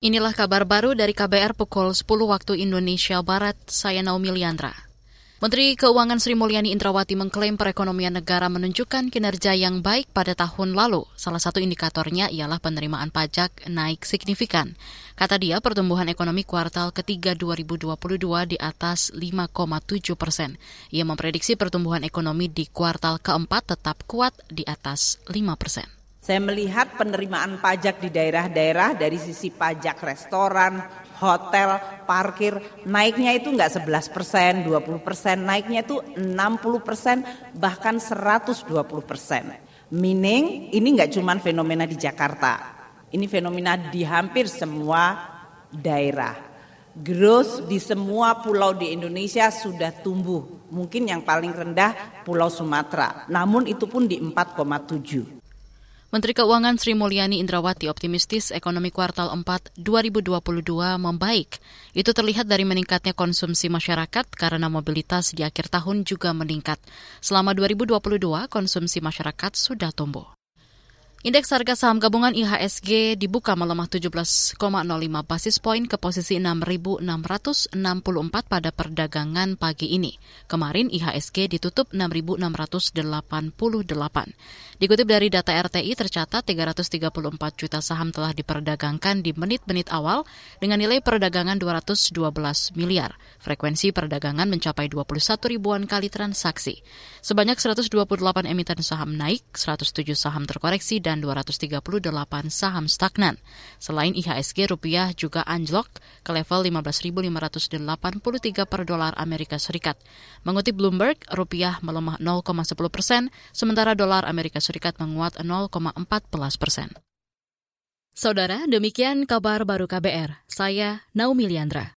Inilah kabar baru dari KBR pukul 10 waktu Indonesia Barat, saya Naomi Liandra. Menteri Keuangan Sri Mulyani Indrawati mengklaim perekonomian negara menunjukkan kinerja yang baik pada tahun lalu. Salah satu indikatornya ialah penerimaan pajak naik signifikan. Kata dia, pertumbuhan ekonomi kuartal ketiga 2022 di atas 5,7 persen. Ia memprediksi pertumbuhan ekonomi di kuartal keempat tetap kuat di atas 5 persen. Saya melihat penerimaan pajak di daerah-daerah dari sisi pajak restoran, hotel, parkir, naiknya itu enggak 11 persen, 20 persen, naiknya itu 60 persen, bahkan 120 persen. Meaning ini enggak cuma fenomena di Jakarta, ini fenomena di hampir semua daerah. Growth di semua pulau di Indonesia sudah tumbuh. Mungkin yang paling rendah Pulau Sumatera, namun itu pun di 4,7. Menteri Keuangan Sri Mulyani Indrawati optimistis ekonomi kuartal 4 2022 membaik. Itu terlihat dari meningkatnya konsumsi masyarakat karena mobilitas di akhir tahun juga meningkat. Selama 2022, konsumsi masyarakat sudah tumbuh. Indeks harga saham gabungan IHSG dibuka melemah 17,05 basis poin ke posisi 6.664 pada perdagangan pagi ini. Kemarin IHSG ditutup 6.688. Dikutip dari data RTI tercatat 334 juta saham telah diperdagangkan di menit-menit awal dengan nilai perdagangan 212 miliar. Frekuensi perdagangan mencapai 21 ribuan kali transaksi. Sebanyak 128 emiten saham naik, 107 saham terkoreksi, dan dan 238 saham stagnan. Selain IHSG, rupiah juga anjlok ke level 15.583 per dolar Amerika Serikat. Mengutip Bloomberg, rupiah melemah 0,10 persen, sementara dolar Amerika Serikat menguat 0,14 persen. Saudara, demikian kabar baru KBR. Saya Naomi Liandra.